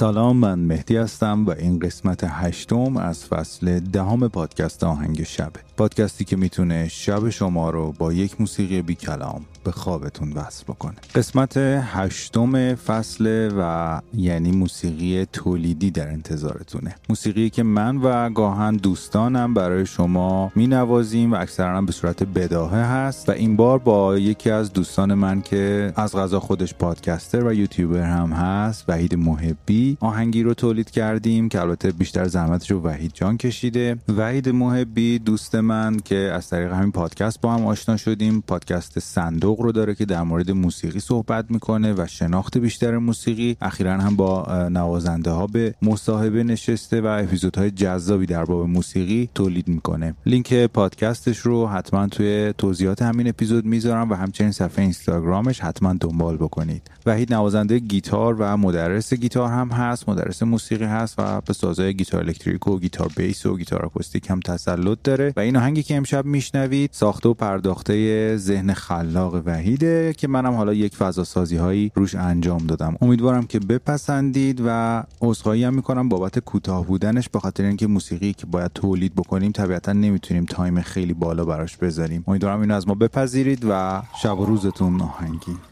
سلام من مهدی هستم و این قسمت هشتم از فصل دهم پادکست آهنگ شبه پادکستی که می‌تونه شب شما رو با یک موسیقی بی کلام به خوابتون وصل بکنه. قسمت هشتم فصل و یعنی موسیقی تولیدی در انتظارتونه. موسیقی که من و گاهن دوستانم برای شما می نوازیم و اکثرا به صورت بداهه هست و این بار با یکی از دوستان من که از غذا خودش پادکستر و یوتیوبر هم هست وحید محبی. آهنگی رو تولید کردیم که البته بیشتر زحمتش رو وحید جان کشیده. وحید محبی دوست من که از طریق همین پادکست با هم آشنا شدیم. پادکست صندوق رو داره که در مورد موسیقی صحبت می‌کنه و شناخت بیشتر موسیقی. اخیرا هم با نوازنده ها به مصاحبه نشسته و اپیزودهای جذابی در باب موسیقی تولید می‌کنه. لینک پادکستش رو حتما توی توضیحات همین اپیزود می‌ذارم و همچنین صفحه اینستاگرامش حتما دنبال بکنید. وحید نوازنده گیتار و مدرس گیتار هم هست مدرس موسیقی هست و به سازهای گیتار الکتریک و گیتار بیس و گیتار آکوستیک هم تسلط داره. و این آهنگی که امشب میشنوید ساخته و پرداخته ذهن خلاق وحیده که منم حالا یک فضا سازی هایی روش انجام دادم. امیدوارم که بپسندید و عذرخواهی هم می‌کنم بابت کوتاه بودنش به خاطر اینکه موسیقی که باید تولید بکنیم طبیعتا نمی‌تونیم تایم خیلی بالا براش بذاریم. امیدوارم اینو از ما بپذیرید و شب و روزتون آهنگی.